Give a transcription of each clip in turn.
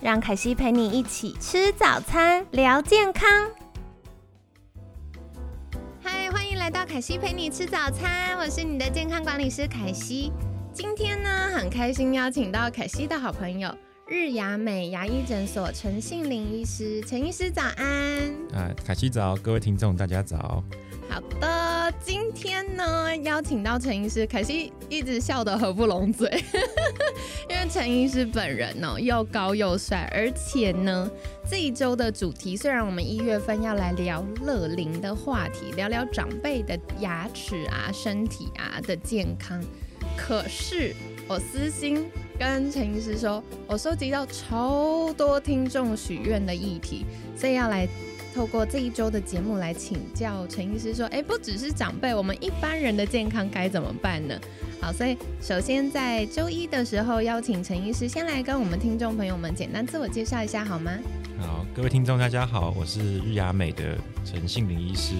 让凯西陪你一起吃早餐，聊健康。嗨，欢迎来到凯西陪你吃早餐，我是你的健康管理师凯西。今天呢，很开心邀请到凯西的好朋友日牙美牙医诊所陈信林医师。陈医师早安。啊，凯西早，各位听众大家早。好的，今天呢邀请到陈医师，可惜一直笑得合不拢嘴，因为陈医师本人呢又高又帅，而且呢这一周的主题虽然我们一月份要来聊乐龄的话题，聊聊长辈的牙齿啊、身体啊的健康，可是我私心跟陈医师说，我收集到超多听众许愿的议题，所以要来。透过这一周的节目来请教陈医师说，哎，不只是长辈，我们一般人的健康该怎么办呢？好，所以首先在周一的时候邀请陈医师先来跟我们听众朋友们简单自我介绍一下，好吗？好，各位听众大家好，我是日牙美的陈信林医师。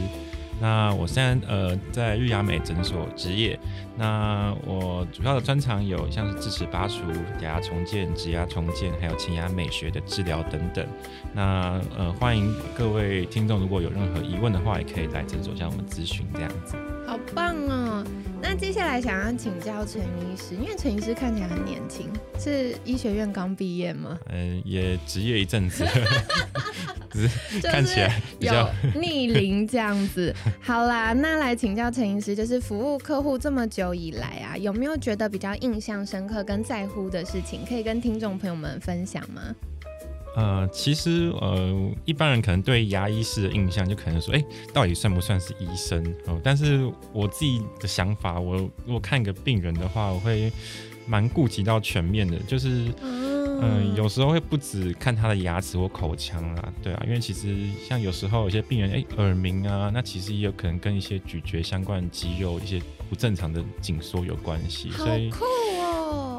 那我现在呃在日雅美诊所执业，那我主要的专长有像是智齿拔除、牙牙重建、植牙重建，还有前牙美学的治疗等等。那呃欢迎各位听众，如果有任何疑问的话，也可以来诊所向我们咨询这样子。好棒哦！那接下来想要请教陈医师，因为陈医师看起来很年轻，是医学院刚毕业吗？嗯，也职业一阵子，看起来有逆龄这样子。好啦，那来请教陈医师，就是服务客户这么久以来啊，有没有觉得比较印象深刻跟在乎的事情，可以跟听众朋友们分享吗？呃，其实呃，一般人可能对牙医师的印象就可能说，哎，到底算不算是医生？哦，但是我自己的想法，我如果看一个病人的话，我会蛮顾及到全面的，就是嗯，有时候会不止看他的牙齿或口腔啊，对啊，因为其实像有时候有些病人，哎，耳鸣啊，那其实也有可能跟一些咀嚼相关的肌肉一些不正常的紧缩有关系，所以。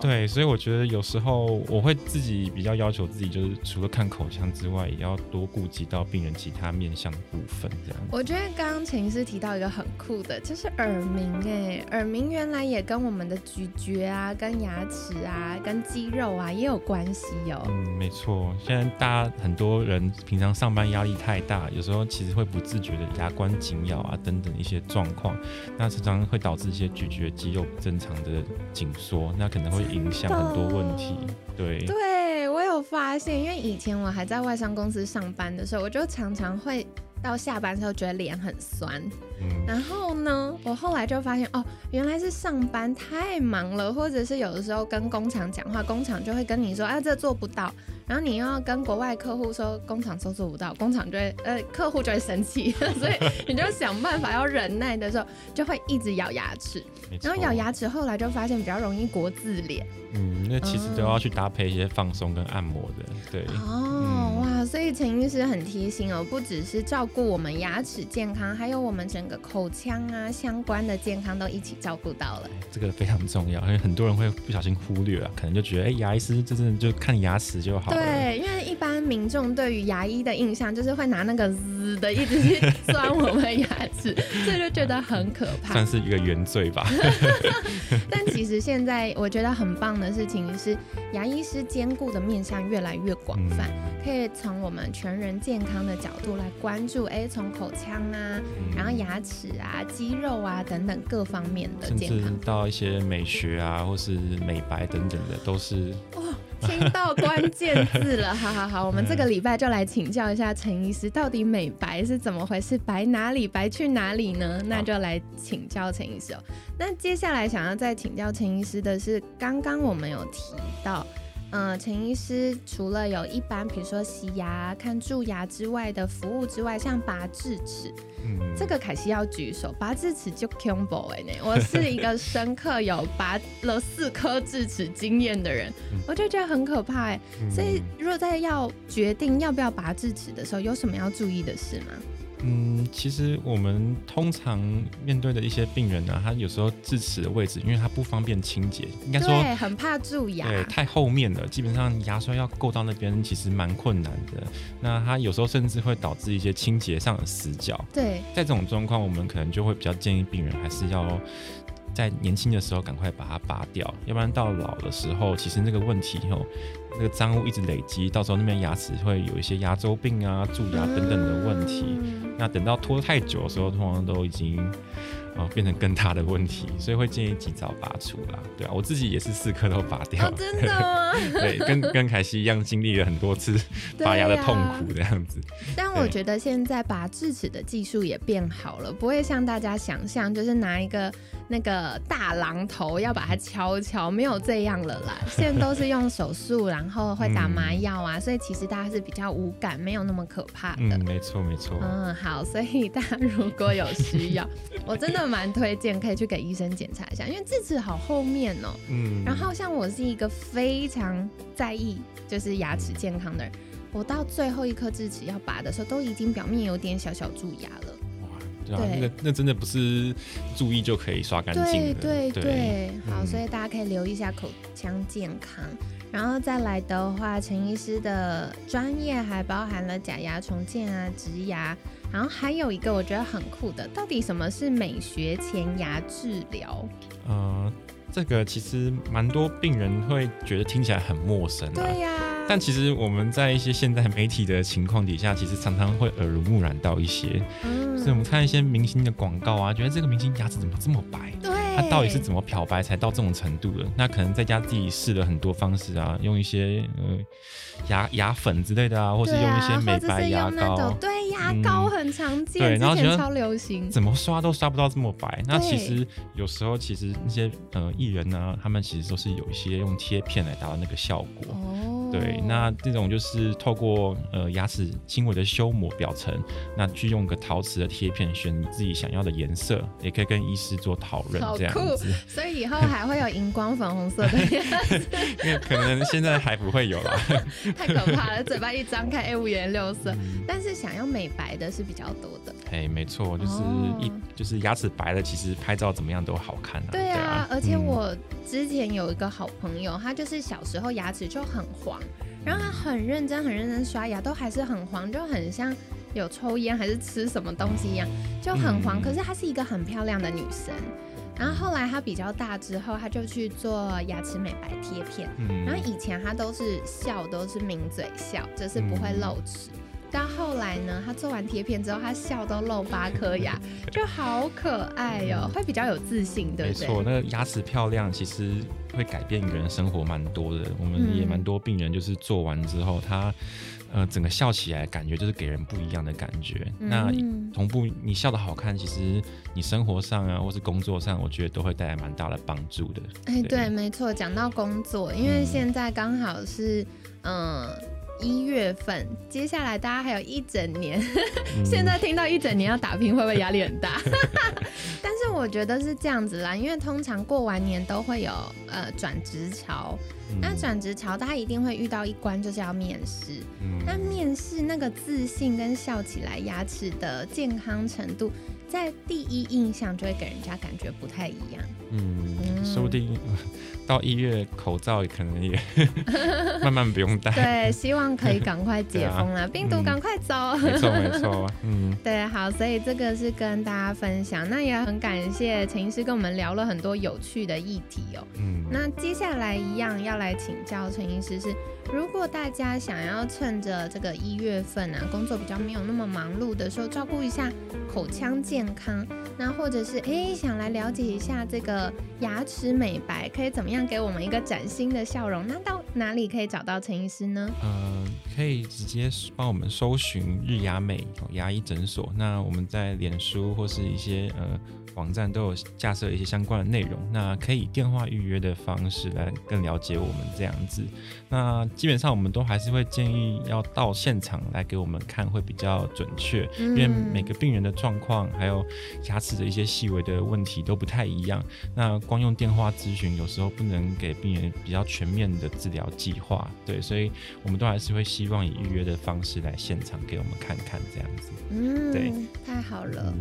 对，所以我觉得有时候我会自己比较要求自己，就是除了看口腔之外，也要多顾及到病人其他面向的部分。这样，我觉得刚刚陈医师提到一个很酷的，就是耳鸣。哎，耳鸣原来也跟我们的咀嚼啊、跟牙齿啊、跟肌肉啊也有关系哦。嗯，没错。现在大家很多人平常上班压力太大，有时候其实会不自觉的牙关紧咬啊等等一些状况，那常常会导致一些咀嚼肌肉不正常的紧缩，那可能会。影响很多问题，对，对我有发现，因为以前我还在外商公司上班的时候，我就常常会到下班时候觉得脸很酸，然后呢，我后来就发现哦，原来是上班太忙了，或者是有的时候跟工厂讲话，工厂就会跟你说，啊，这做不到。然后你又要跟国外客户说工厂搜索不到，工厂就会呃客户就会生气，所以你就想办法要忍耐的时候，就会一直咬牙齿，然后咬牙齿，后来就发现比较容易国字脸。嗯，那其实都要去搭配一些放松跟按摩的，对。哦，哇，所以陈医师很贴心哦，不只是照顾我们牙齿健康，还有我们整个口腔啊相关的健康都一起照顾到了。这个非常重要，因为很多人会不小心忽略了，可能就觉得哎，牙医师真的就看牙齿就好了。对，因为一般民众对于牙医的印象就是会拿那个滋的一直去钻我们牙齿，所以就觉得很可怕，算是一个原罪吧。但其实现在我觉得很棒的事情是，牙医师兼顾的面向越来越广泛，可以从我们全人健康的角度来关注，哎，从口腔啊，然后牙齿啊、肌肉啊等等各方面的健康，到一些美学啊，或是美白等等的，都是。听到关键字了，好好好，我们这个礼拜就来请教一下陈医师，到底美白是怎么回事？白哪里？白去哪里呢？那就来请教陈医师哦。那接下来想要再请教陈医师的是，刚刚我们有提到，呃，陈医师除了有一般，比如说洗牙、看蛀牙之外的服务之外，像拔智齿，嗯，这个凯西要举手，拔智齿就 combo 哎呢，我是一个深刻有拔了四颗智齿经验的人，我就觉得很可怕哎，所以如果在要决定要不要拔智齿的时候，有什么要注意的事吗？嗯，其实我们通常面对的一些病人呢，他有时候智齿的位置，因为他不方便清洁，应该说很怕蛀牙，对，太后面了，基本上牙刷要够到那边，其实蛮困难的。那他有时候甚至会导致一些清洁上的死角。对，在这种状况，我们可能就会比较建议病人还是要。在年轻的时候赶快把它拔掉，要不然到老的时候，其实那个问题后，那个脏物一直累积，到时候那边牙齿会有一些牙周病啊、蛀牙等等的问题。那等到拖太久的时候，通常都已经。哦，变成更大的问题，所以会建议及早拔除啦。对啊，我自己也是四颗都拔掉。真的吗？对，跟跟凯西一样，经历了很多次拔牙的痛苦这样子。但我觉得现在拔智齿的技术也变好了，不会像大家想象，就是拿一个那个大榔头要把它敲敲，没有这样了啦。现在都是用手术，然后会打麻药啊，所以其实大家是比较无感，没有那么可怕的。嗯，没错没错。嗯，好，所以大家如果有需要，我真的。蛮推荐可以去给医生检查一下，因为智齿好后面哦。嗯。然后像我是一个非常在意就是牙齿健康的人，我到最后一颗智齿要拔的时候，都已经表面有点小小蛀牙了。哇，对，那那真的不是注意就可以刷干净的。对对对。好，所以大家可以留意一下口腔健康。然后再来的话，陈医师的专业还包含了假牙重建啊、植牙。然后还有一个我觉得很酷的，到底什么是美学前牙治疗？呃，这个其实蛮多病人会觉得听起来很陌生。对呀。但其实我们在一些现代媒体的情况底下，其实常常会耳濡目染到一些。嗯。所以我们看一些明星的广告啊，觉得这个明星牙齿怎么这么白？对。他到底是怎么漂白才到这种程度的？那可能在家自己试了很多方式啊，用一些呃牙牙粉之类的啊，或是用一些美白牙膏。对，牙膏很常见，对，然后觉得超流行，怎么刷都刷不到这么白。那其实有时候其实那些呃艺人呢，他们其实都是有一些用贴片来达到那个效果。哦。对，那这种就是透过呃牙齿轻微的修磨表层，那去用个陶瓷的贴片，选你自己想要的颜色，也可以跟医师做讨论这样。子，所以以后还会有荧光粉红色的样子，因为可能现在还不会有啦。太可怕了，嘴巴一张开，哎，五颜六色。但是想要美白的是比较多的。哎，没错，就是一就是牙齿白了，其实拍照怎么样都好看啊。对啊，而且我之前有一个好朋友，他就是小时候牙齿就很黄，然后他很认真很认真刷牙，都还是很黄，就很像有抽烟还是吃什么东西一样，就很黄。可是她是一个很漂亮的女生。然后后来她比较大之后，她就去做牙齿美白贴片。嗯，然后以前她都是笑，都是抿嘴笑，就是不会露齿。到后来呢，他做完贴片之后，他笑都露八颗牙，就好可爱哟，会比较有自信，对不对？没错，那个牙齿漂亮，其实会改变一个人生活蛮多的。我们也蛮多病人就是做完之后，他。呃，整个笑起来感觉就是给人不一样的感觉。那同步你笑的好看，其实你生活上啊，或是工作上，我觉得都会带来蛮大的帮助的。哎，对，没错。讲到工作，因为现在刚好是嗯一月份，接下来大家还有一整年。现在听到一整年要打拼，会不会压力很大？但是我觉得是这样子啦，因为通常过完年都会有呃转职潮。那转职潮，大家一定会遇到一关，就是要面试。那面试那个自信跟笑起来，牙齿的健康程度，在第一印象就会给人家感觉不太一样。嗯，说不定。到一月，口罩可能也 慢慢不用戴。对，希望可以赶快解封了，病毒赶快走。没错，没错。嗯，对，好，所以这个是跟大家分享。那也很感谢陈医师跟我们聊了很多有趣的议题哦。嗯，那接下来一样要来请教陈医师是，如果大家想要趁着这个一月份啊，工作比较没有那么忙碌的时候，照顾一下口腔健康，那或者是哎想来了解一下这个牙齿美白可以怎么样？给我们一个崭新的笑容，那到哪里可以找到陈医师呢？呃，可以直接帮我们搜寻日牙美牙医诊所。那我们在脸书或是一些呃。网站都有架设一些相关的内容，那可以电话预约的方式来更了解我们这样子。那基本上我们都还是会建议要到现场来给我们看，会比较准确，因为每个病人的状况还有牙齿的一些细微的问题都不太一样。那光用电话咨询有时候不能给病人比较全面的治疗计划，对，所以我们都还是会希望以预约的方式来现场给我们看看这样子。嗯，对，太好了。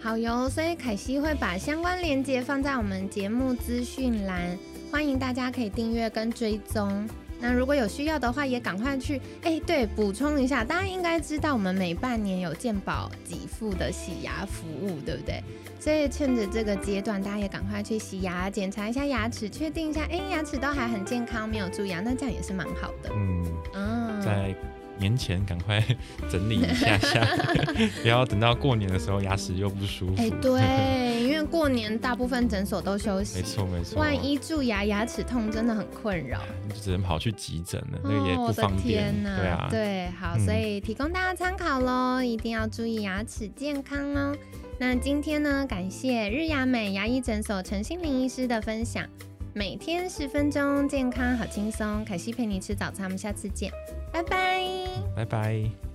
好哟，所以凯西会把相关链接放在我们节目资讯栏，欢迎大家可以订阅跟追踪。那如果有需要的话，也赶快去。哎，对，补充一下，大家应该知道我们每半年有健保给付的洗牙服务，对不对？所以趁着这个阶段，大家也赶快去洗牙，检查一下牙齿，确定一下，哎，牙齿都还很健康，没有蛀牙，那这样也是蛮好的。嗯，嗯，在。年前赶快整理一下下，不要等到过年的时候牙齿又不舒服。哎，对，过年大部分诊所都休息。没错没错。万一蛀牙、牙齿痛，真的很困扰。就只能跑去急诊了，那个也不方便。对啊。对，好，所以提供大家参考喽，一定要注意牙齿健康哦。那今天呢，感谢日牙美牙医诊所陈心玲医师的分享。每天十分钟，健康好轻松。凯西陪你吃早餐，我们下次见，拜拜，拜拜。